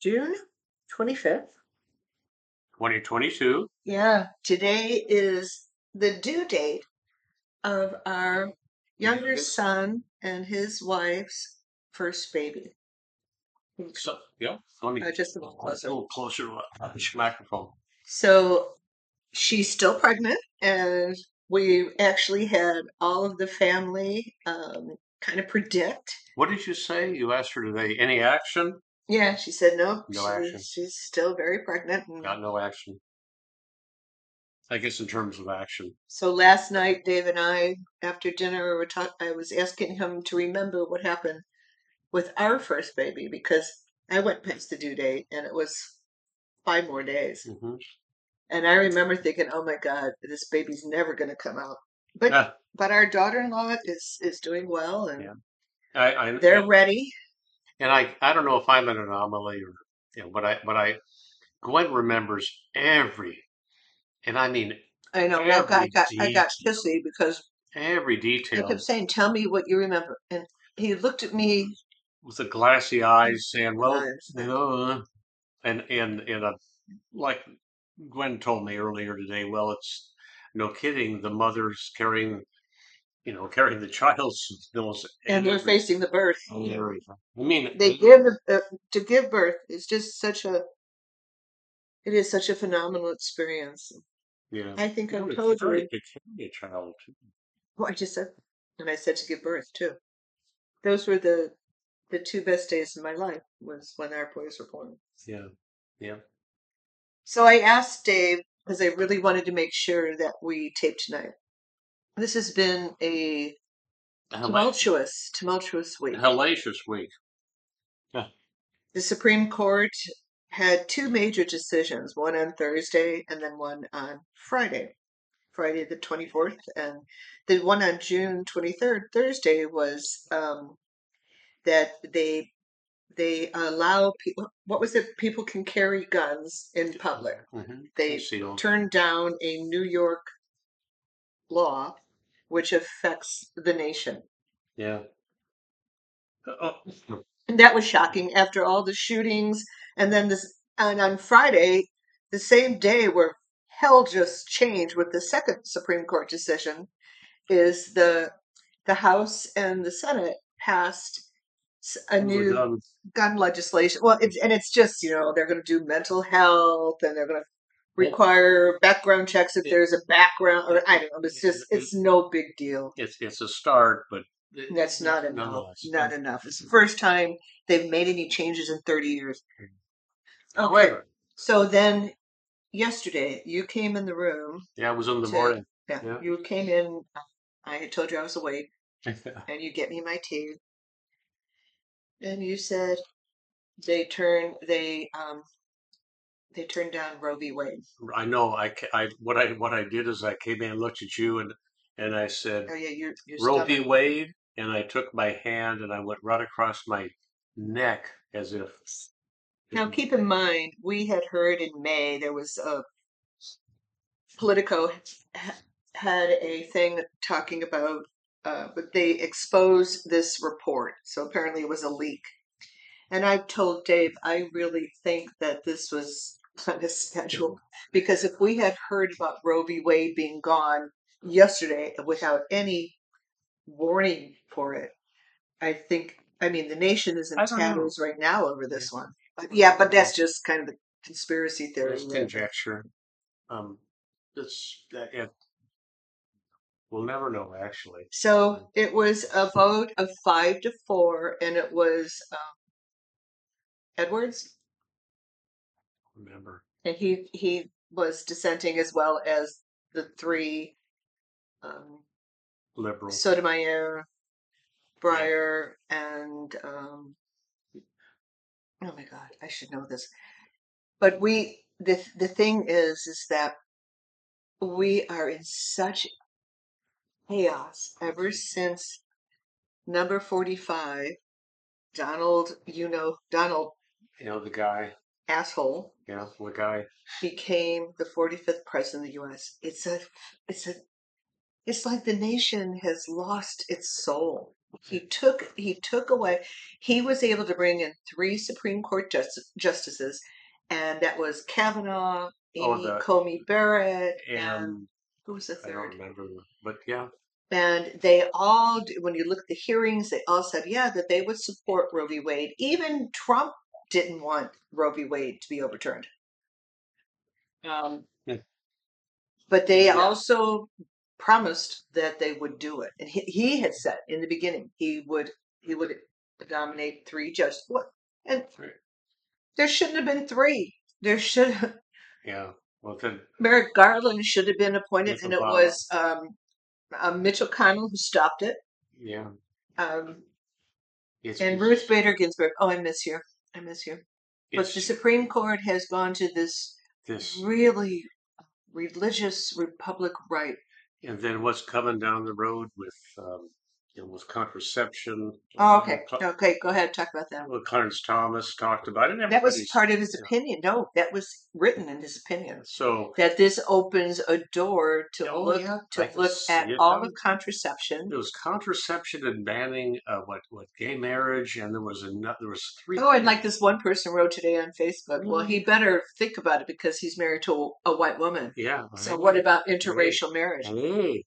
June 25th. 2022. Yeah, today is the due date of our younger Youngest. son and his wife's first baby. So, yeah, let me Uh, just a a little closer. a little closer to the microphone. So she's still pregnant, and we actually had all of the family um, kind of predict. What did you say? You asked her today. Any action? Yeah, she said no. No she- action. She's still very pregnant. And Got no action. I guess in terms of action. so last night, Dave and I, after dinner, we were talk- I was asking him to remember what happened with our first baby because I went past the due date and it was five more days. hmm And I remember thinking, "Oh my God, this baby's never going to come out." But Yeah, but our daughter-in-law is is doing well and Yeah. I, I, they're ready. And I, I don't know if I'm an anomaly or, you know, but I, but I, Gwen remembers every, and I mean I know. I got, I got I got detail. pissy because every detail. I detail kept saying, "Tell me what you remember," and he looked at me. with the glassy eyes, saying, "Well, know," and and and uh, like Gwen told me earlier today. Well, it's no kidding. The mother's carrying, you know, carrying the child's nose, And they're facing the birth. and everything. I mean, They give uh, to give birth is just such a. It is such a phenomenal experience. yeah. I think You I'm know, told it's very- you. it can be a child too. Well, I just said, and I said to give birth too. Those were the the two best days of my life. Was when our boys were born. Yeah, yeah. So I asked Dave because I really wanted to make sure that we taped tonight. This has been a tumultuous, tumultuous week. hellacious week. The Supreme Court had two major decisions, one on Thursday and then one on Friday, Friday the 24th. And the one on June 23rd, Thursday, was um, that they they allow people, what was it? People can carry guns in public. Mm-hmm. They turned down a New York law which affects the nation. Yeah. Oh, And that was shocking after all the shootings. And then this, and on Friday, the same day where hell just changed with the second Supreme Court decision, is the the House and the Senate passed a new gun legislation. Well, it's and it's just you know they're going to do mental health and they're going to require background checks if It- there's a background or I don't know. It's just it- it's no big deal. It's it's a start, but it- That's not enough. Not enough. It's the first time they've made any changes in 30 years. Okay. So then yesterday you came in the room. yeah, it was in the To- morning. Yeah. Yeah. You came in. I had told you I was awake and you get me my tea. And you said they turn they um they turned down Roe v. Wade. I know. I, I what I what I did is I came in and looked at you and and I said Oh yeah, you're, you're Roe v. Wade, and I took my hand and I went right across my neck as if. Now, keep in mind, we had heard in May there was a Politico had a thing talking about, uh, but they exposed this report. So apparently it was a leak. And I told Dave, I really think that this was on a schedule because if we had heard about Roe v. Wade being gone yesterday without any warning for it, I think, I mean, the nation is in I know. tatters right now over this one. But yeah, but that's just kind of a conspiracy theory. It's conjecture. Um, it's that it. We'll never know. Actually, So it was a vote of five to four, and it was um, Edwards, remember. and he he was dissenting as well as the three um, Liberal. Sotomayor, Breyer, and um, oh my God, I should know this. But we the the thing is is that we are in such chaos ever since number forty five, Donald, you know Donald you know the guy. Asshole Yeah, the guy. became the 45th president of the U.S. It's a, it's a, it's like the nation has lost its soul. He took he took away. He was able to bring in three Supreme Court just, justices, and that was Kavanaugh, Oh, Amy the Coney Barrett, and and who was the third I don't remember, but yeah, And they all, when you look at the hearings, they all said, yeah, that they would support Roe v. Wade. Even Trump didn't want Roe v. Wade to be overturned. Um, but they yeah, also promised that they would do it. And he, he had said in the beginning he would he would nominate three judges. What? And right, there shouldn't have been three. There should yeah. Well, then Merrick Garland should have been appointed, with and it Obama, was um, uh, Mitch McConnell who stopped it. yeah, Um, it's and Ruth Bader Ginsburg. Oh, I miss you. I miss you. But the Supreme Court has gone to this this, really religious republic right. and then what's coming down the road with um, you know, with contraception. Oh, Uh, okay. Okay, go ahead. Talk about that. well, Clarence Thomas talked about it, and That was part of his opinion. No, that was written in his opinion. So, That this opens a door to oh look yeah, to I look at it all the contraception. There was contraception and banning uh, what what gay marriage, and there was another. There was three. Oh, and like this one person wrote today on Facebook, well, Mm, he better think about it because he's married to a white woman. Yeah. So what about interracial marriage? hey.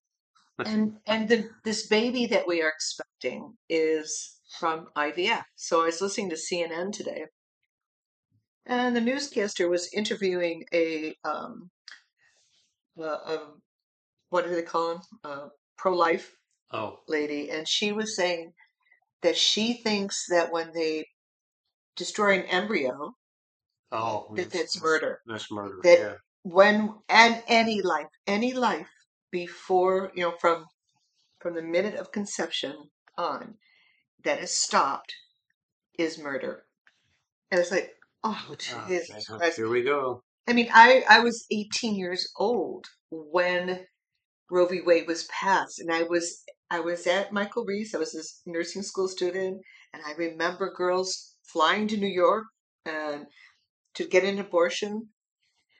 And and the, this baby that we are expecting is from IVF. So I was listening to CNN today, and the newscaster was interviewing a um a, a what do they call him? A pro-life Oh, lady, and she was saying that she thinks that when they destroy an embryo, oh, that that's that's that's murder. that's murder. That Yeah. when and any life, any life before you know from from the minute of conception on that is stopped is murder. And it's like, oh Ah, Jesus Christ. here we go. I mean, I I was 18 years old when Roe v. Wade was passed, and I was I was at Michael Reese. I was this nursing school student, and I remember girls flying to New York and to get an abortion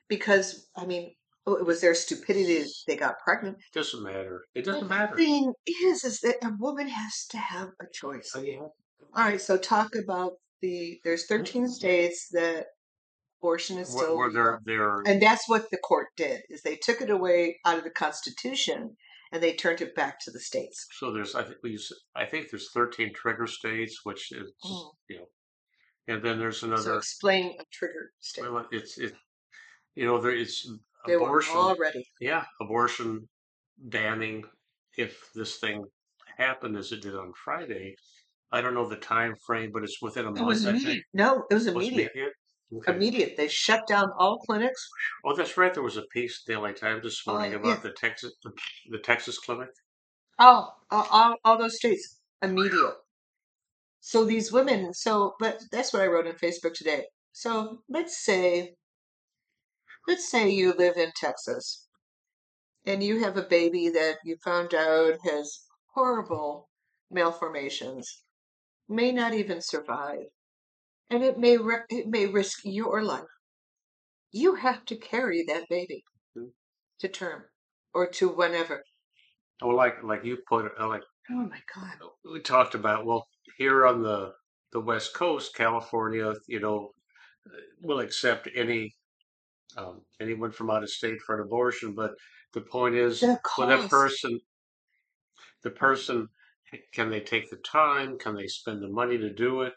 because I mean oh, it was their stupidity that they got pregnant. It Doesn't matter. It doesn't the matter. thing is, is that a woman has to have a choice. Oh yeah. All right, so talk about the there's 13 states that abortion is still where legal. they're they're And that's what the court did is they took it away out of the Constitution and they turned it back to the states. so there's I think I think there's 13 trigger states, which is Mm. you know, and then there's another. So explain a trigger state. Well, it's it you know there it's They abortion. all ready. Yeah, abortion banning if this thing happened as it did on Friday. I don't know the time frame, but it's within a month. It was month, I think. immediate. No, it was Was immediate. immediate? Okay. Immediate. They shut down all clinics. Oh, that's right. There was a piece in the LA Times this morning Uh, yeah. about the Texas the Texas clinic. Oh, all, all, all those states. Immediate. So these women, so, but that's what I wrote on Facebook today. So let's say, let's say you live in Texas and you have a baby that you found out has horrible malformations, may not even survive, and it may ri- it may risk your life. You have to carry that baby Mm. to term or to whenever. Oh, like like you put uh, like Oh my God. we talked about. Well, here on the the West Coast, California, you know, will accept any um, anyone from out of state for an abortion, but the point is, The when a cost. person, the person, can they take the time? Can they spend the money to do it?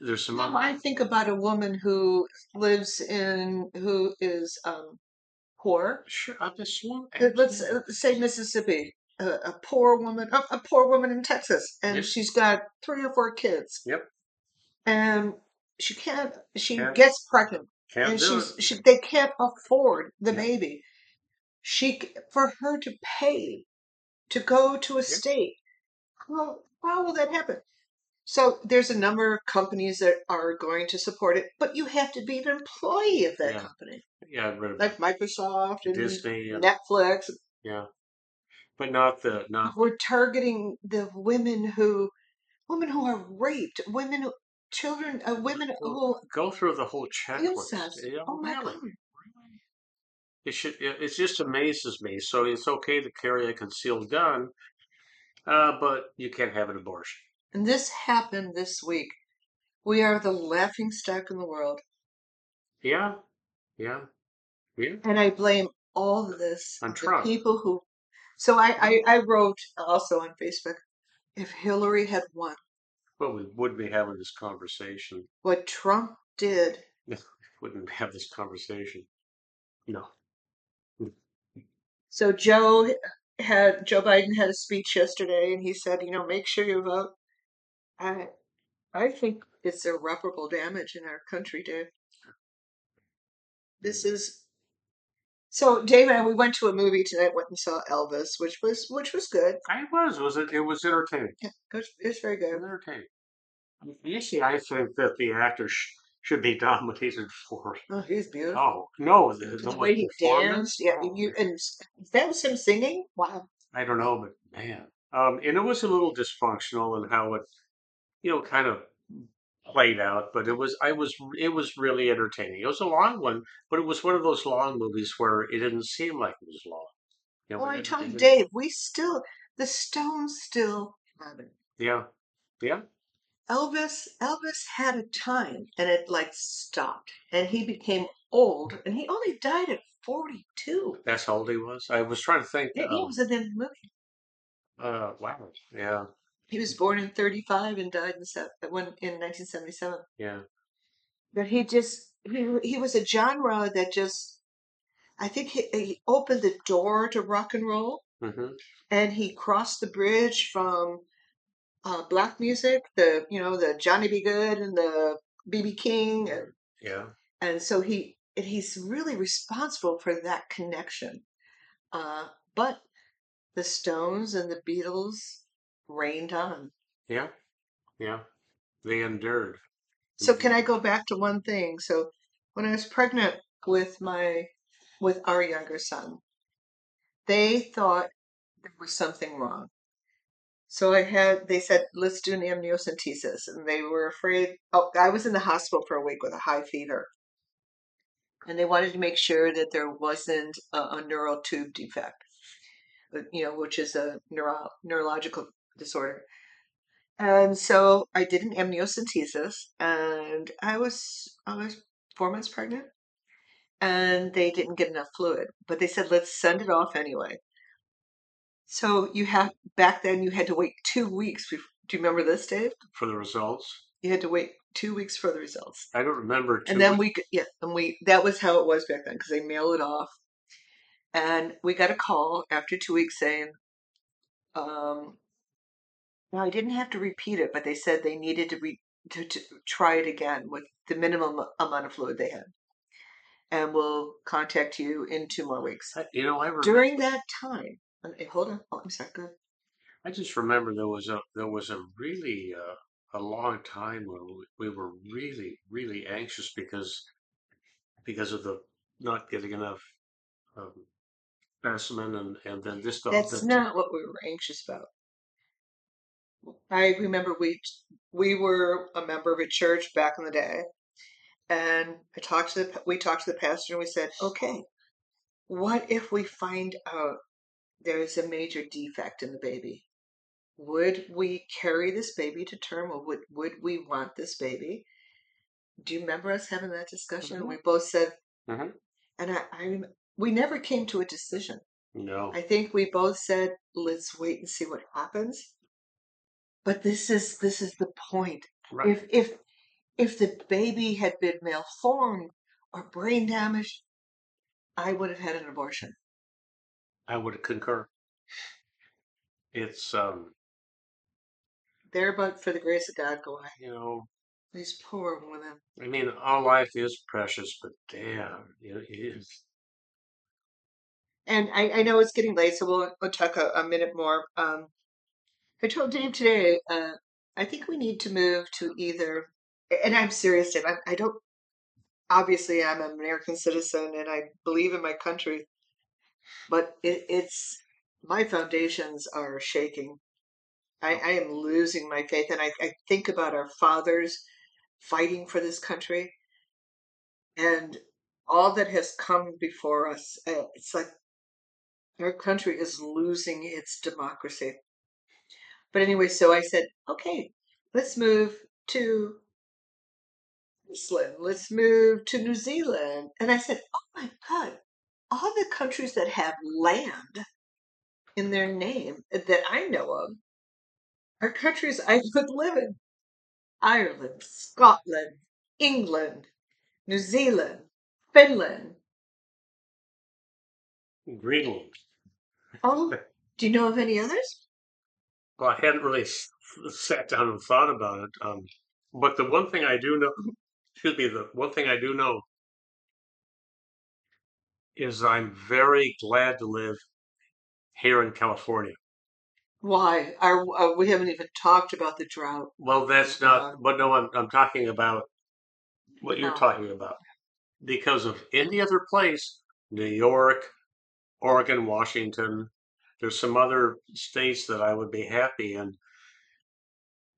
There's some No. I think about a woman who lives in who is um, poor. Sure, I'm just one. Uh, Let's uh, say Mississippi, a, a poor woman, a, a poor woman in Texas, and Yep. she's got three or four kids, Yep. and she can't. She gets pregnant, can't and she's she. They can't afford the Yep. baby. She for her to pay to go to a Yep. state. Well, how will that happen? So there's a number of companies that are going to support it, but you have to be an employee of that Yeah. company, Yeah, like Microsoft and Disney and Netflix. yeah, but not the not We're targeting the women who, women who are raped, women, who, children, uh, women go who go through the whole checklist. Yeah, Oh my really. God! It should. It, just amazes me. So it's okay to carry a concealed gun. Uh, but you can't have an abortion. And this happened this week. We are the laughing stock in the world. Yeah, yeah, yeah. And I blame all of this On Trump. people who. So I, I, I wrote also on Facebook if Hillary had won, Well, we wouldn't be having this conversation. what Trump did, we Wouldn't have this conversation. No. Mm. So Joe had Joe Biden had a speech yesterday, and he said, you know, make sure you vote. I I think it's irreparable damage in our country, Dave. This mm. is so. Dave and I we went to a movie tonight. Went and saw Elvis, which was which was good. I was. Was it? It was entertaining. Yeah, it was, it was very It was good. entertaining. Usually, I think that the actor sh- should be nominated for. Oh, he's beautiful. Oh no, the, the, the way he danced, yeah, Oh, you and that was him singing. Wow. I don't know, but man, um, and it was a little dysfunctional in how it, you know, kind of played out. But it was, I was, it was really entertaining. It was a long one, but it was one of those long movies where it didn't seem like it was long. You know, Well, I told it- Dave, we still the Stones still have it. Yeah, yeah. Elvis Elvis had a time and it like stopped and he became old and he only died at 42. That's how old he was. I was trying to think. Yeah, he um, was in the movie. uh, wow. Yeah, He was born in 35 and died in se- in 1977. yeah. But he just he he was a genre that just I think he, he opened the door to rock and roll hmm and he crossed the bridge from uh, black music, the you know the Johnny B. Goode and the BB King and Yeah. and so he and he's really responsible for that connection. Uh, but the Stones and the Beatles reigned on. Yeah. Yeah. They endured. So can I go back to one thing? So when I was pregnant with my with our younger son, they thought there was something wrong. So I had they said let's do an amniocentesis, and they were afraid. Oh, I was in the hospital for a week with a high fever, and they wanted to make sure that there wasn't a, a neural tube defect, uh, you know, which is a neuro, neurological disorder. And so I did an amniocentesis, and I was I was four months pregnant, and they didn't get enough fluid, but they said let's send it off anyway. So you have back then you had to wait two weeks. Before, do you remember this, Dave? for the results. You had to wait two weeks for the results, I don't remember. And then much. we yeah, and we that was how it was back then because they mail it off, and we got a call after two weeks saying, um, no, I didn't have to repeat it, but they said they needed to re to, to try it again with the minimum amount of fluid they had, and we'll contact you in two more weeks. I- you know, I remember. During that time, eh, hold on, oh, I'm sorry, go ahead. I just remember there was a there was a really uh, a long time when we, we were really really anxious because because of the not getting enough um, specimen and and then this the, That's not what we were anxious about. I remember we we were a member of a church back in the day, and I talked to the we talked to the pastor and we said, okay, what if we find out there's a major defect in the baby? Would we carry this baby to term, or would would we want this baby? Do you remember us having that discussion? Mhm. We both said, Mhm. and I, I we never came to a decision. no I think we both said, let's wait and see what happens. But this is this is the point. right If if if the baby had been malformed or brain damaged, I would have had an abortion. I would concur. It's um There, but for the grace of God, go I. you know These poor women. I mean all life is precious, but damn, you know, it is. And I, I know it's getting late, so we'll, we'll talk a, a minute more. Um, I told Dave today, uh, I think we need to move to either, and I'm serious, Dave. I, I don't, obviously, I'm an American citizen and I believe in my country, but it, it's, my foundations are shaking. I, I am losing my faith, and I, I think about our fathers fighting for this country and all that has come before us. Uh, it's like our country is losing its democracy. But anyway, so I said, okay, let's move to Iceland. Let's move to New Zealand. And I said, oh my God, all the countries that have land in their name that I know of are countries I would live in. Ireland, Scotland, England, New Zealand, Finland. Greenland. Oh, do you know of any others? Well, I hadn't really s- sat down and thought about it. Um, but the one thing I do know, excuse me, the one thing I do know is I'm very glad to live here in California. Why? Our, uh, we haven't even talked about the drought. Well, that's not, but no, I'm, I'm talking about what you're No. talking about. Because of any other place, New York, Oregon, Washington, there's some other states that I would be happy in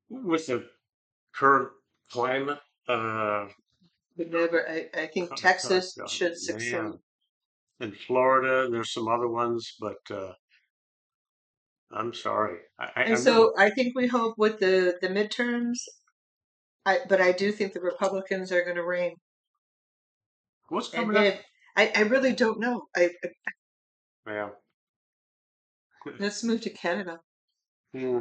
with the current climate. Uh, But never, I, I think Texas should succeed. in Florida, and there's some other ones, but uh, I'm sorry. I, And I'm so I think we hope with the, the midterms, I, but I do think the Republicans are going to reign. what's And coming up? if, I, I really don't know. I, I- Yeah. Let's move to Canada. Hmm.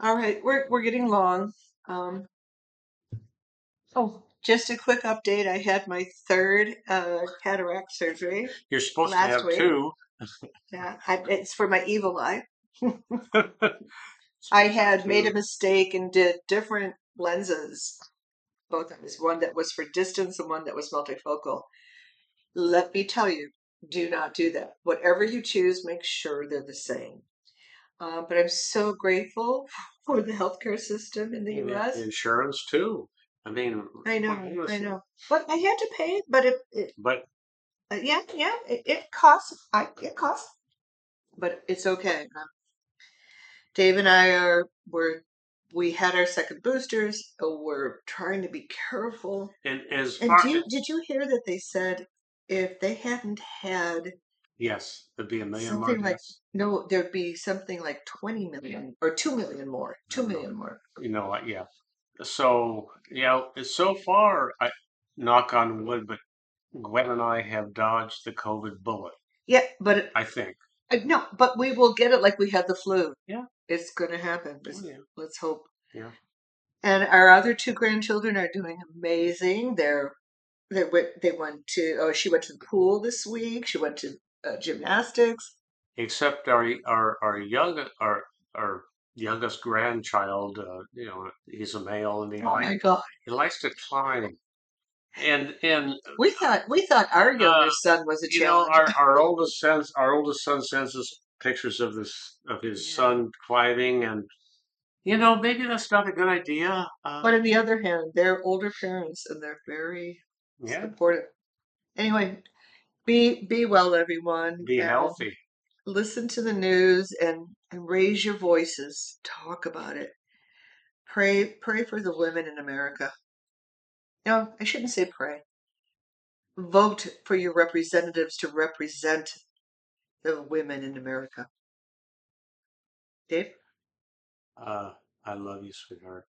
All right, we're we're getting long. Um, oh, just a quick update. I had my third uh, cataract surgery. You're supposed to have week. two. Yeah, I, it's for my evil eye. I had made a mistake and did different lenses. Both of us, one that was for distance and one that was multifocal. Let me tell you, do not do that. Whatever you choose, make sure they're the same. Uh, but I'm so grateful for the healthcare system in the U.S. Insurance too. I mean, I know, I know. But I had to pay it. But it, it But uh, yeah, yeah, it, it costs. I it costs. But it's okay. Um, Dave and I are we're we had our second boosters. We're trying to be careful. and as And do you, did you hear that they said if they hadn't had yes, there'd be a million more. something like deaths. no, there'd be something like twenty million or two million more, two million more. You know what? Yeah. So yeah, so far, I knock on wood, but Gwen and I have dodged the COVID bullet. Yeah, but it, I think. uh, no, but we will get it like we had the flu. Yeah. it's going to happen. Oh, Let's, yeah. let's hope. Yeah. And our other two grandchildren are doing amazing. They're they went they went to oh she went to the pool this week. She went to uh, gymnastics. Except our our our young our our youngest grandchild, uh, you know, he's a male and he Oh my likes god! he likes to climb. And and We thought we thought our youngest Uh, son was a you know our, our oldest son our oldest son sends us pictures of this of his Yeah. son climbing and you know maybe that's not a good idea uh, but on the other hand, they're older parents and they're very yeah supportive. Anyway, be be well, everyone. be healthy Listen to the news and, and raise your voices. Talk about it. Pray pray for the women in America. No, I shouldn't say pray. Vote for your representatives to represent the women in America. Dave? uh, i love you sweetheart